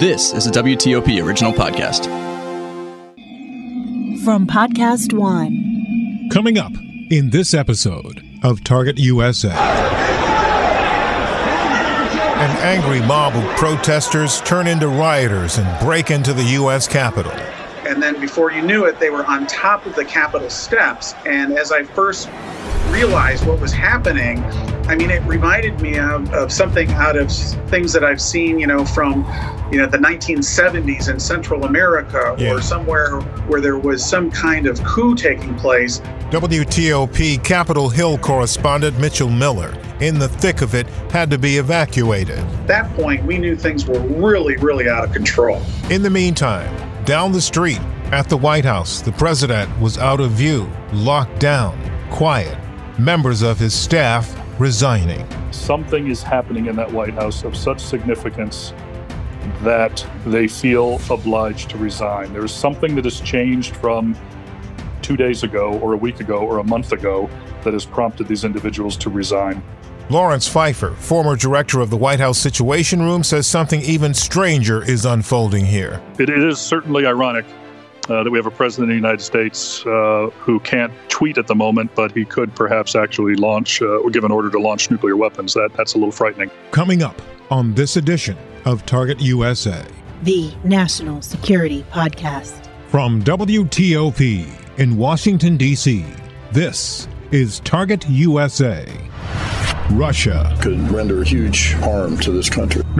This is a WTOP original podcast. From Podcast One. Coming up in this episode of Target USA. An angry mob of protesters turn into rioters and break into the U.S. Capitol. And then before you knew it, they were on top of the Capitol steps. And as I first realized what was happening, I mean, it reminded me of, of something out of things that I've seen, you know, from, you know, the 1970s in Central America Yeah. or somewhere where there was some kind of coup taking place. WTOP Capitol Hill correspondent Mitchell Miller, in the thick of it, had to be evacuated. At that point, we knew things were really, really out of control. In the meantime, down the street at the White House, the president was out of view, locked down, quiet. Members of his staff resigning. something is happening in that White House of such significance that they feel obliged to resign. There is something that has changed from two days ago, or a week ago, or a month ago that has prompted these individuals to resign. Lawrence Pfeiffer, former director of the White House Situation Room, says something even stranger is unfolding here. It, it is certainly ironic uh, that we have a president of the United States uh, who can't tweet at the moment, but he could perhaps actually launch uh, or give an order to launch nuclear weapons. That that's a little frightening. Coming up on this edition of Target USA. The National Security Podcast. From WTOP in Washington, D.C., this is Target USA. Russia, could render huge harm to this country.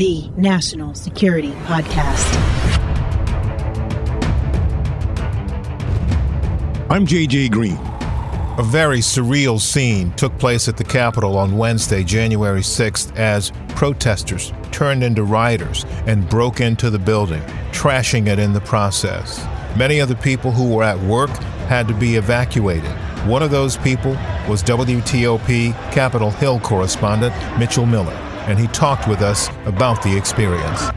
The National Security Podcast. I'm JJ Green. A very surreal scene took place at the Capitol on Wednesday, January 6th, as protesters turned into rioters and broke into the building, trashing it in the process. Many of the people who were at work had to be evacuated. One of those people was WTOP Capitol Hill correspondent Mitchell Miller, and he talked with us about the experience.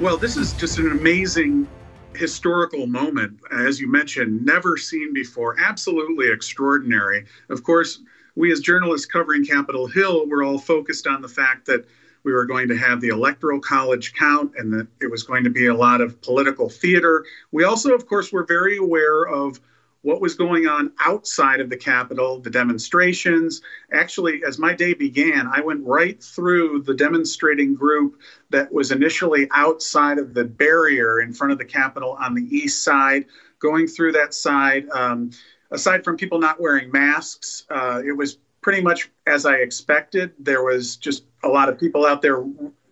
Well, this is just an amazing historical moment, as you mentioned, never seen before, absolutely extraordinary. Of course, we as journalists covering Capitol Hill were all focused on the fact that we were going to have the electoral college count and that it was going to be a lot of political theater. We also, of course, were very aware of what was going on outside of the Capitol, the demonstrations. Actually, as my day began, I went right through the demonstrating group that was initially outside of the barrier in front of the Capitol on the east side, going through that side. Um, aside from people not wearing masks, uh, it was pretty much as I expected. There was just a lot of people out there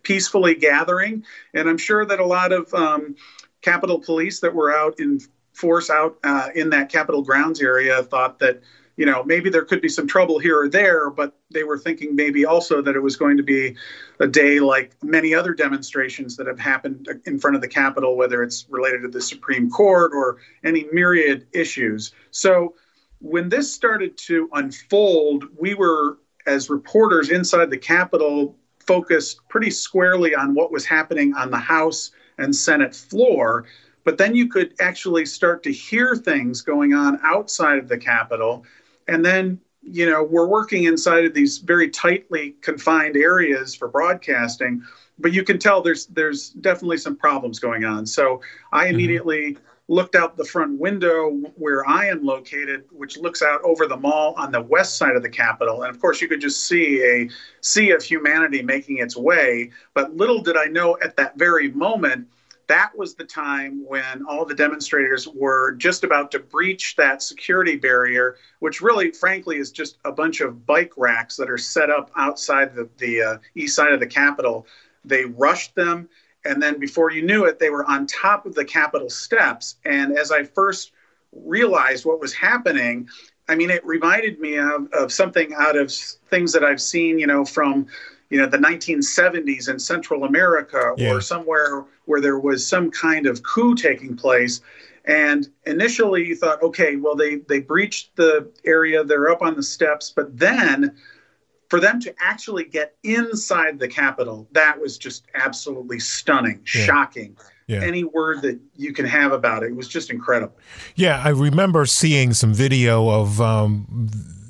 peacefully gathering, and I'm sure that a lot of um, Capitol police that were out in force out uh, in that Capitol grounds area thought that you know maybe there could be some trouble here or there, but they were thinking maybe also that it was going to be a day like many other demonstrations that have happened in front of the Capitol, whether it's related to the Supreme Court or any myriad issues. So when this started to unfold, we were as reporters inside the Capitol focused pretty squarely on what was happening on the House and Senate floor. But then you could actually start to hear things going on outside of the Capitol. And then, you know, we're working inside of these very tightly confined areas for broadcasting, but you can tell there's there's definitely some problems going on. So I mm-hmm. immediately looked out the front window where I am located, which looks out over the mall on the west side of the Capitol. And of course, you could just see a sea of humanity making its way. But little did I know at that very moment, that was the time when all the demonstrators were just about to breach that security barrier, which really, frankly, is just a bunch of bike racks that are set up outside the, the uh, east side of the Capitol. They rushed them. And then before you knew it, they were on top of the Capitol steps. And as I first realized what was happening, I mean, it reminded me of, of something out of things that I've seen, you know, from, you know the 1970s in Central America Yeah. or somewhere where there was some kind of coup taking place. And initially, you thought, okay, well they they breached the area, they're up on the steps, but then for them to actually get inside the Capitol, that was just absolutely stunning, Yeah. shocking. Yeah. Any word that you can have about it, it was just incredible. Yeah, I remember seeing some video of um,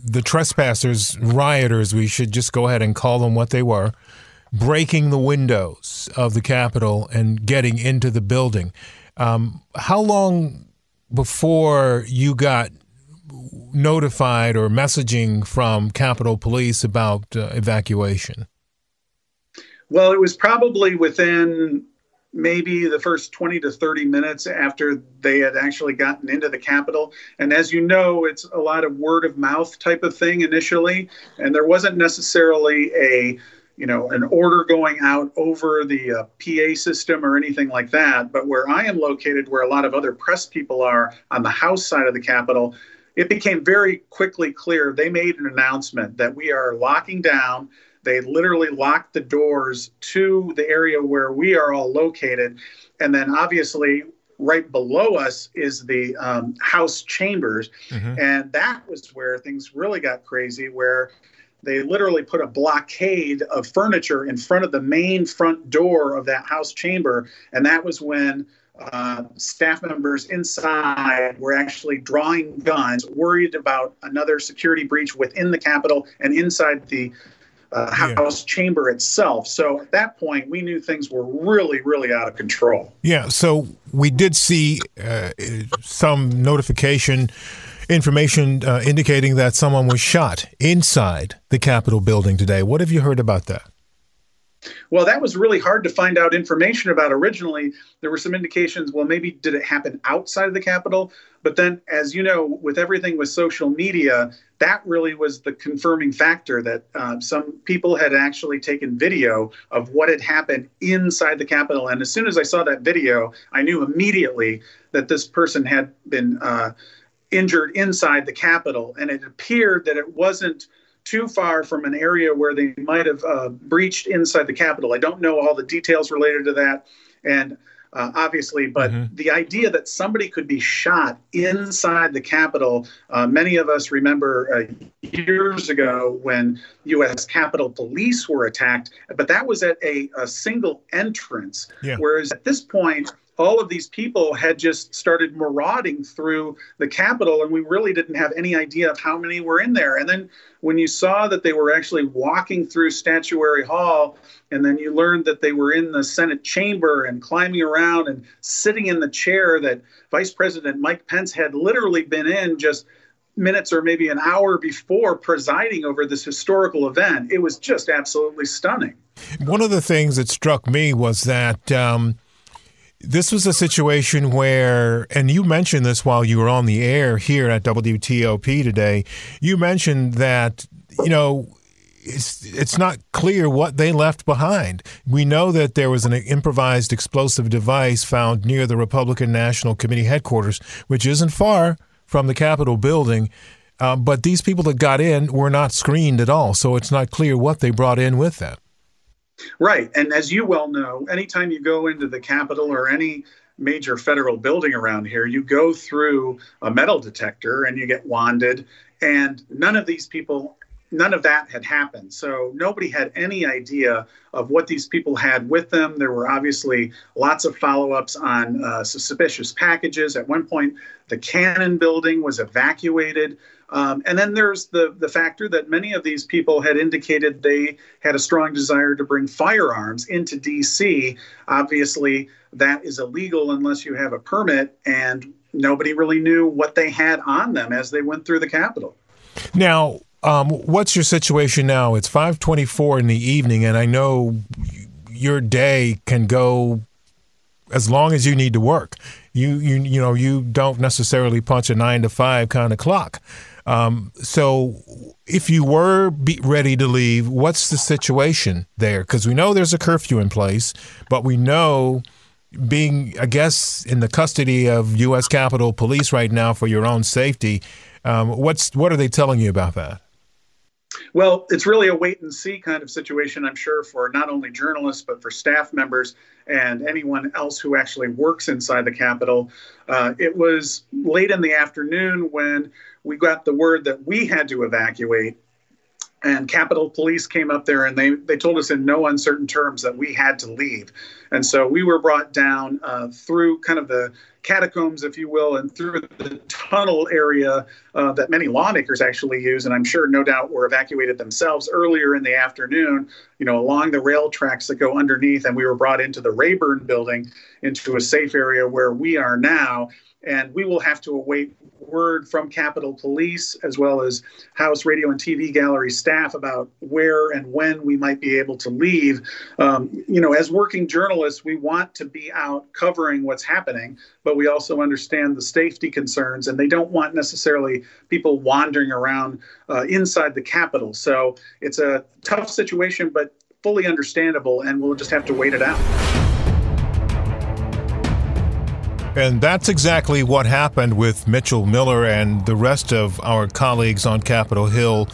the trespassers, rioters, we should just go ahead and call them what they were, breaking the windows of the Capitol and getting into the building. Um, how long before you got notified or messaging from Capitol Police about uh, evacuation? Well, it was probably within maybe the first 20 to 30 minutes after they had actually gotten into the Capitol. And as you know, it's a lot of word of mouth type of thing initially. And there wasn't necessarily a you know an order going out over the uh, PA system or anything like that. But where I am located, where a lot of other press people are on the House side of the Capitol, it became very quickly clear. They made an announcement that we are locking down. They literally locked the doors to the area where we are all located. And then obviously, right below us is the um, House chambers. And that was where things really got crazy, where they literally put a blockade of furniture in front of the main front door of that House chamber. And that was when uh, staff members inside were actually drawing guns, worried about another security breach within the Capitol and inside the uh, House chamber itself. So at that point, we knew things were really, really out of control. Yeah, so we did see uh, some notification information uh, indicating that someone was shot inside the Capitol building today. What have you heard about that? Well, that was really hard to find out information about originally. There were some indications, well, maybe did it happen outside of the Capitol? But then, as you know, with everything with social media, that really was the confirming factor that uh, some people had actually taken video of what had happened inside the Capitol. And as soon as I saw that video, I knew immediately that this person had been uh, injured inside the Capitol. And it appeared that it wasn't too far from an area where they might have uh, breached inside the Capitol. I don't know all the details related to that. And uh, obviously, but the idea that somebody could be shot inside the Capitol, uh, many of us remember uh, years ago when U.S. Capitol Police were attacked, but that was at a, a single entrance. Yeah. Whereas at this point, all of these people had just started marauding through the Capitol, and we really didn't have any idea of how many were in there. And then when you saw that they were actually walking through Statuary Hall, and then you learned that they were in the Senate chamber and climbing around and sitting in the chair that Vice President Mike Pence had literally been in just minutes or maybe an hour before presiding over this historical event, it was just absolutely stunning. One of the things that struck me was that um, this was a situation where, and you mentioned this while you were on the air here at WTOP today. You mentioned that you know it's it's not clear what they left behind. We know that there was an improvised explosive device found near the Republican National Committee headquarters, which isn't far from the Capitol building. Uh, but these people that got in were not screened at all, so it's not clear what they brought in with them. Right. And as you well know, anytime you go into the Capitol or any major federal building around here, you go through a metal detector and you get wanded. And none of these people, none of that had happened. So nobody had any idea of what these people had with them. There were obviously lots of follow ups on uh, suspicious packages. At one point, the Cannon building was evacuated. Um, and then there's the the factor that many of these people had indicated they had a strong desire to bring firearms into D.C. Obviously, that is illegal unless you have a permit, and nobody really knew what they had on them as they went through the Capitol. Now, um, what's your situation now? It's 5:24 in the evening, and I know your day can go as long as you need to work. You you you know you don't necessarily punch a nine to five kind of clock. Um, so, if you were ready to leave, what's the situation there? Because we know there's a curfew in place, but we know being, I guess, in the custody of U.S. Capitol Police right now for your own safety. Um, what's what are they telling you about that? Well, it's really a wait and see kind of situation, I'm sure, for not only journalists, but for staff members and anyone else who actually works inside the Capitol. Uh, it was late in the afternoon when we got the word that we had to evacuate and Capitol Police came up there and they, they told us in no uncertain terms that we had to leave. And so we were brought down uh, through kind of the catacombs, if you will, and through the tunnel area uh, that many lawmakers actually use. And I'm sure, no doubt, were evacuated themselves earlier in the afternoon, you know, along the rail tracks that go underneath. And we were brought into the Rayburn building into a safe area where we are now and we will have to await word from Capitol Police as well as House Radio and TV Gallery staff about where and when we might be able to leave. Um, you know, as working journalists, we want to be out covering what's happening, but we also understand the safety concerns, and they don't want necessarily people wandering around uh, inside the Capitol. So it's a tough situation, but fully understandable, and we'll just have to wait it out. And that's exactly what happened with Mitchell Miller and the rest of our colleagues on Capitol Hill,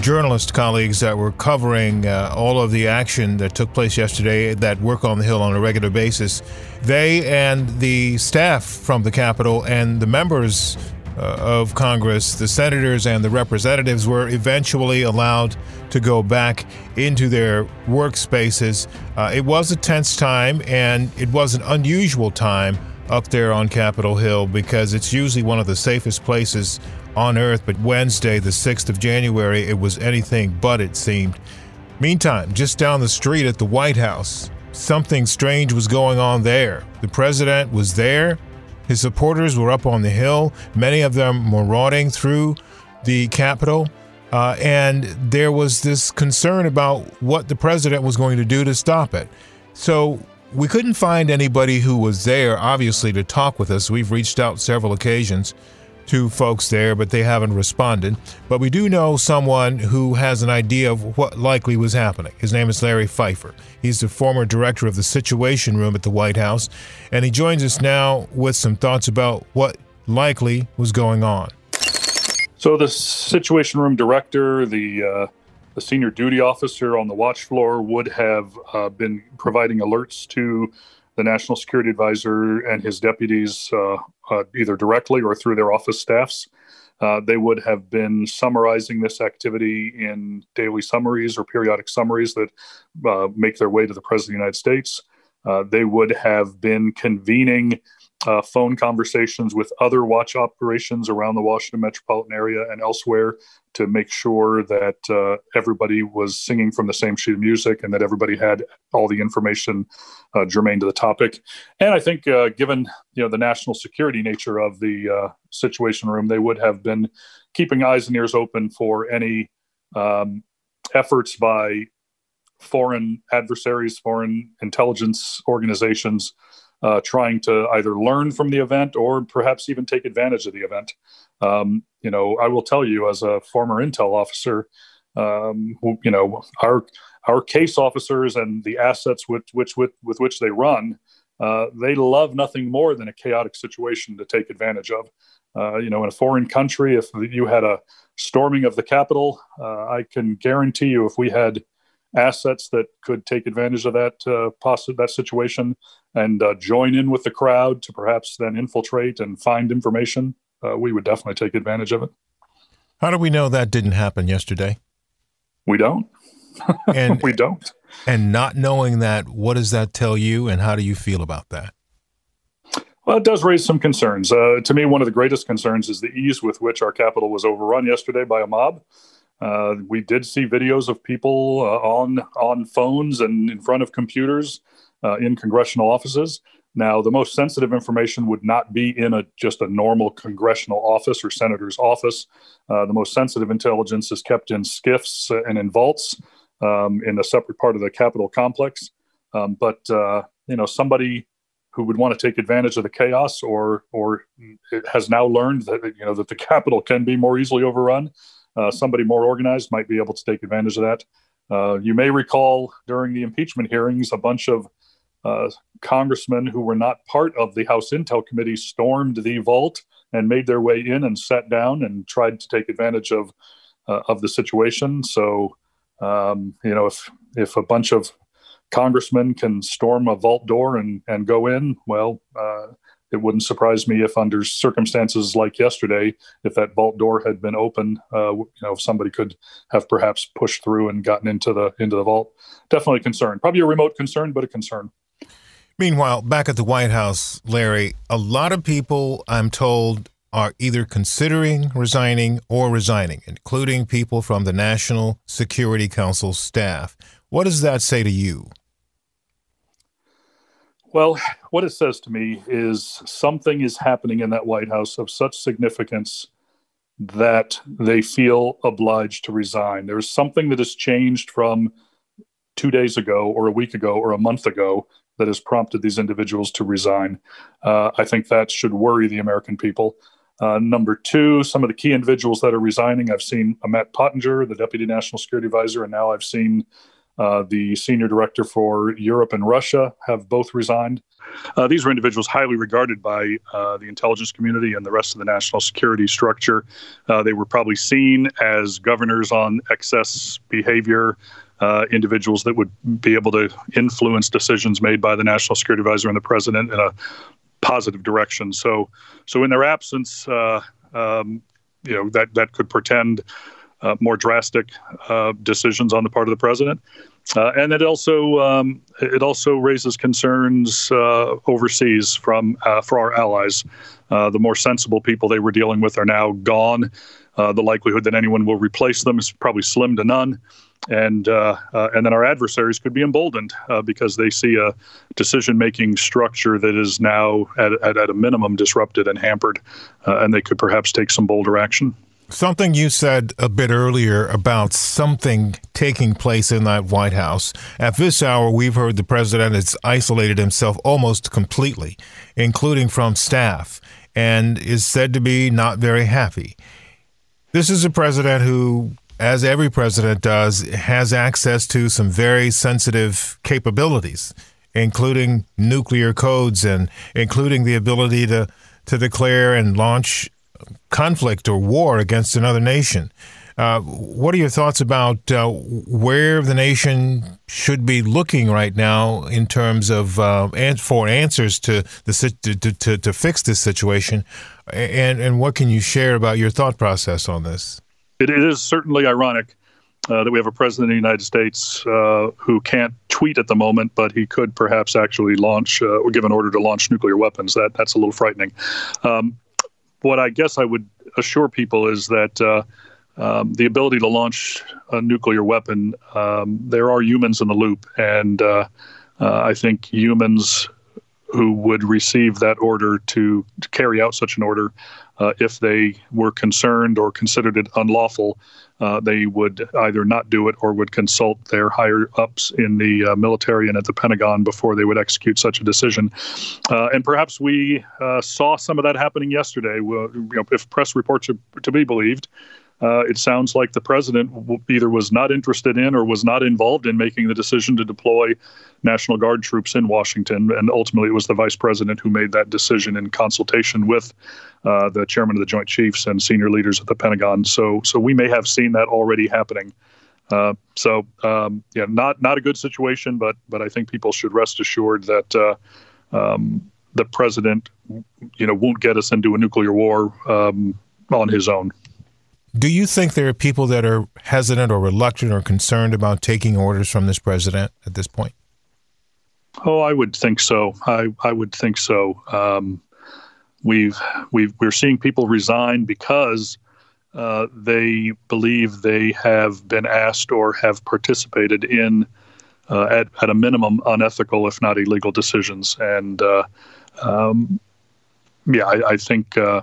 journalist colleagues that were covering uh, all of the action that took place yesterday that work on the Hill on a regular basis. They and the staff from the Capitol and the members uh, of Congress, the senators and the representatives, were eventually allowed to go back into their workspaces. Uh, it was a tense time and it was an unusual time up there on Capitol Hill because it's usually one of the safest places on earth. But Wednesday, the 6th of January, it was anything but, it seemed. Meantime, just down the street at the White House, something strange was going on there. The president was there. His supporters were up on the Hill, many of them marauding through the Capitol. Uh, and there was this concern about what the president was going to do to stop it. So we couldn't find anybody who was there, obviously, to talk with us. We've reached out several occasions to folks there, but they haven't responded. But we do know someone who has an idea of what likely was happening. His name is Larry Pfeiffer. He's the former director of the Situation Room at the White House, and he joins us now with some thoughts about what likely was going on. So, the Situation Room director, the uh the senior duty officer on the watch floor would have uh, been providing alerts to the national security advisor and his deputies, uh, uh, either directly or through their office staffs. Uh, they would have been summarizing this activity in daily summaries or periodic summaries that uh, make their way to the President of the United States. Uh, they would have been convening uh, phone conversations with other watch operations around the Washington metropolitan area and elsewhere to make sure that uh, everybody was singing from the same sheet of music and that everybody had all the information uh, germane to the topic. And I think, uh, given you know the national security nature of the uh, Situation Room, they would have been keeping eyes and ears open for any um, efforts by foreign adversaries, foreign intelligence organizations uh, trying to either learn from the event or perhaps even take advantage of the event. Um, you know, I will tell you as a former intel officer, um, you know, our our case officers and the assets with which with, with which they run, uh, they love nothing more than a chaotic situation to take advantage of. Uh, you know, in a foreign country, if you had a storming of the Capitol, uh, I can guarantee you, if we had assets that could take advantage of that uh, poss- that situation and uh, join in with the crowd to perhaps then infiltrate and find information, uh, we would definitely take advantage of it. How do we know that didn't happen yesterday? We don't. and we don't. And not knowing that, what does that tell you, and how do you feel about that? Well, it does raise some concerns. Uh, to me, one of the greatest concerns is the ease with which our Capitol was overrun yesterday by a mob. Uh, we did see videos of people uh, on on phones and in front of computers uh, in congressional offices. Now, the most sensitive information would not be in a just a normal congressional office or senator's office. Uh, the most sensitive intelligence is kept in SCIFs and in vaults um, in a separate part of the Capitol complex. Um, but uh, you know, somebody who would want to take advantage of the chaos or or has now learned that you know that the Capitol can be more easily overrun uh, somebody more organized might be able to take advantage of that. Uh, you may recall during the impeachment hearings, a bunch of uh, congressmen who were not part of the House Intel Committee stormed the vault and made their way in and sat down and tried to take advantage of uh, of the situation. So, um, you know, if if a bunch of congressmen can storm a vault door and and go in, well, uh, it wouldn't surprise me if, under circumstances like yesterday, if that vault door had been open, uh, you know, if somebody could have perhaps pushed through and gotten into the into the vault. Definitely a concern. Probably a remote concern, but a concern. Meanwhile, back at the White House, Larry, a lot of people, I'm told, are either considering resigning or resigning, including people from the National Security Council staff. What does that say to you? Well, what it says to me is something is happening in that White House of such significance that they feel obliged to resign. There's something that has changed from two days ago, or a week ago, or a month ago that has prompted these individuals to resign. Uh, I think that should worry the American people. Uh, number two, some of the key individuals that are resigning. I've seen Matt Pottinger, the Deputy National Security Advisor, and now I've seen uh, the senior director for Europe and Russia have both resigned. Uh, these were individuals highly regarded by uh, the intelligence community and the rest of the national security structure. Uh, they were probably seen as governors on excess behavior, uh, individuals that would be able to influence decisions made by the national security advisor and the president in a positive direction. So, so in their absence, um, you know that that could portend uh, more drastic uh, decisions on the part of the president. Uh, and it also um, it also raises concerns uh, overseas from uh, for our allies. Uh, the more sensible people they were dealing with are now gone. the likelihood that anyone will replace them is probably slim to none, and and then our adversaries could be emboldened because they see a decision-making structure that is now at, at, at a minimum disrupted and hampered, and they could perhaps take some bolder action. Something you said a bit earlier about something taking place in that White House. At this hour, we've heard the president has isolated himself almost completely, including from staff, and is said to be not very happy. This is a president who, as every president does, has access to some very sensitive capabilities, including nuclear codes and including the ability to, to declare and launch conflict or war against another nation. Uh, what are your thoughts about uh, where the nation should be looking right now in terms of uh, for answers to the to, to, to fix this situation, and and what can you share about your thought process on this? it, is certainly ironic uh, that we have a president of the United States uh, who can't tweet at the moment, but he could perhaps actually launch uh, or give an order to launch nuclear weapons. That that's a little frightening. Um, what I guess I would assure people is that uh, um, the ability to launch a nuclear weapon, um, there are humans in the loop, and uh, uh, I think humans who would receive that order to, to carry out such an order, uh, if they were concerned or considered it unlawful, uh, they would either not do it or would consult their higher ups in the uh, military and at the Pentagon before they would execute such a decision. Uh, and perhaps we uh, saw some of that happening yesterday. You know, if press reports are to be believed, uh, it sounds like the president either was not interested in or was not involved in making the decision to deploy National Guard troops in Washington. And ultimately, it was the vice president who made that decision in consultation with uh, the chairman of the Joint Chiefs and senior leaders at the Pentagon. So, so we may have seen that already happening. Uh, so, um, yeah, not not a good situation, but but I think people should rest assured that uh, um, the president, you know, won't get us into a nuclear war um, on his own. Do you think there are people that are hesitant or reluctant or concerned about taking orders from this president at this point? Oh, I would think so. I, I would think so. Um, we've we've we're seeing people resign because uh, they believe they have been asked or have participated in uh, at at a minimum unethical, if not illegal, decisions. And uh, um, yeah, I, I think uh,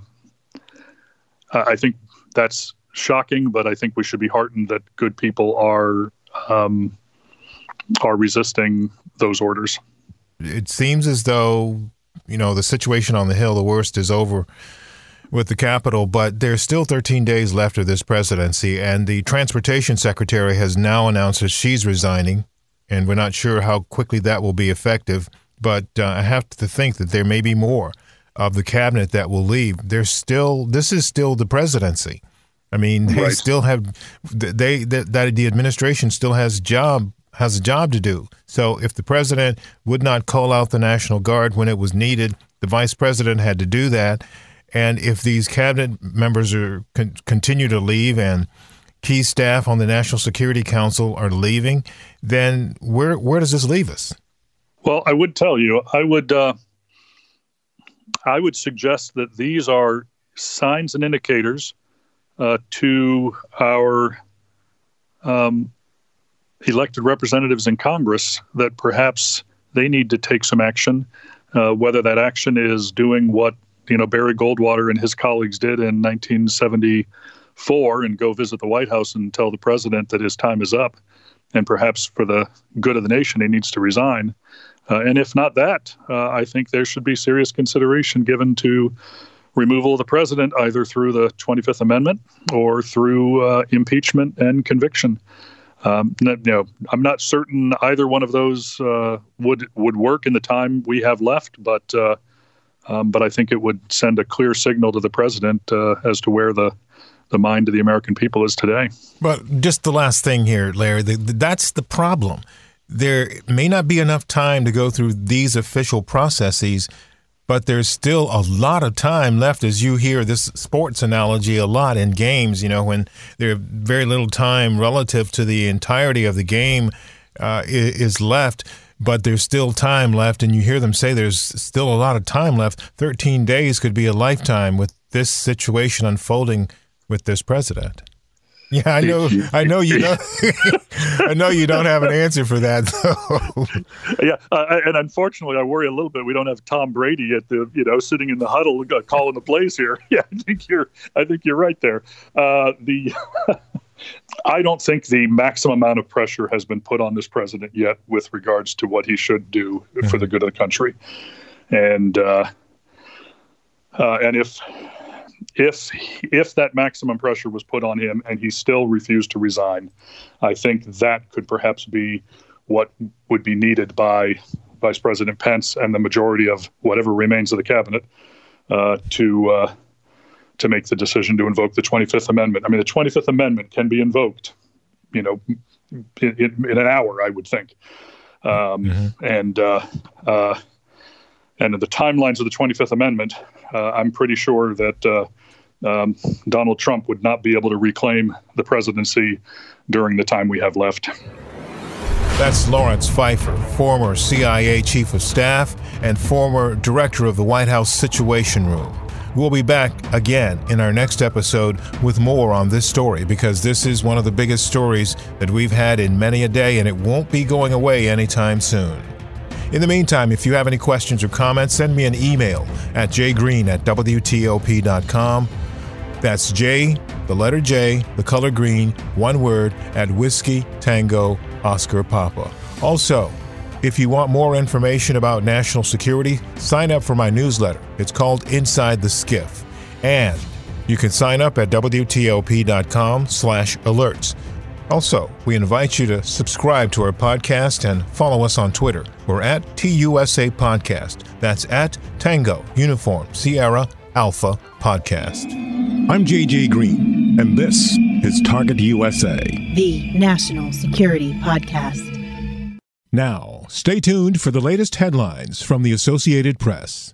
I think that's shocking, but I think we should be heartened that good people are um, are resisting those orders. It seems as though you know the situation on the Hill, the worst is over with the Capitol, but there's still 13 days left of this presidency, and the transportation secretary has now announced that she's resigning, and we're not sure how quickly that will be effective. But uh, I have to think that there may be more of the cabinet that will leave. There's still this is still the presidency. I mean, they Right. still have they that, that the administration still has job has a job to do. So if the president would not call out the National Guard when it was needed, the vice president had to do that. And if these cabinet members are con- continue to leave and key staff on the National Security Council are leaving, then where where does this leave us? Well, I would tell you, I would, uh, I would suggest that these are signs and indicators uh, to our um, elected representatives in Congress that perhaps they need to take some action. Uh, whether that action is doing what you know Barry Goldwater and his colleagues did in 1974 and go visit the White House and tell the president that his time is up, and perhaps for the good of the nation he needs to resign. Uh, and if not that, uh, I think there should be serious consideration given to removal of the president either through the 25th Amendment or through uh, impeachment and conviction. Um, n- you know, I'm not certain either one of those uh, would would work in the time we have left, but uh, um, but I think it would send a clear signal to the president uh, as to where the the mind of the American people is today. But just the last thing here, Larry, the, the, that's the problem. There may not be enough time to go through these official processes, but there's still a lot of time left as you hear this sports analogy a lot in games, you know, when there's very little time relative to the entirety of the game uh, is left. But there's still time left, and you hear them say there's still a lot of time left. 13 days could be a lifetime with this situation unfolding with this president. Yeah, I know. I know you don't. I know you don't have an answer for that, though. yeah, uh, and unfortunately, I worry a little bit. We don't have Tom Brady at the you know sitting in the huddle uh, calling the plays here. Yeah, I think you're I think you're right there. Uh, the I don't think the maximum amount of pressure has been put on this president yet with regards to what he should do for the good of the country, and uh, uh, and if if if that maximum pressure was put on him and he still refused to resign, I think that could perhaps be what would be needed by Vice President Pence and the majority of whatever remains of the cabinet uh, to uh, to make the decision to invoke the 25th Amendment. I mean, the 25th Amendment can be invoked, you know, in, in, in an hour, I would think, um, and uh, uh, and the timelines of the 25th Amendment. Uh, I'm pretty sure that. Um, Donald Trump would not be able to reclaim the presidency during the time we have left. That's Lawrence Pfeiffer, former CIA chief of staff and former director of the White House Situation Room. We'll be back again in our next episode with more on this story because this is one of the biggest stories that we've had in many a day and it won't be going away anytime soon. In the meantime, if you have any questions or comments, send me an email at jgreen at WTOP.com. That's J, the letter J, the color green, one word, at Whiskey Tango Oscar Papa. Also, if you want more information about national security, sign up for my newsletter. It's called Inside the Skiff. And you can sign up at WTOP.com slash alerts. Also, we invite you to subscribe to our podcast and follow us on Twitter. We're at TUSA Podcast. That's at Tango Uniform Sierra Alpha Podcast. I'm JJ Green, and this is Target USA. The National Security Podcast. Now, stay tuned for the latest headlines from the Associated Press.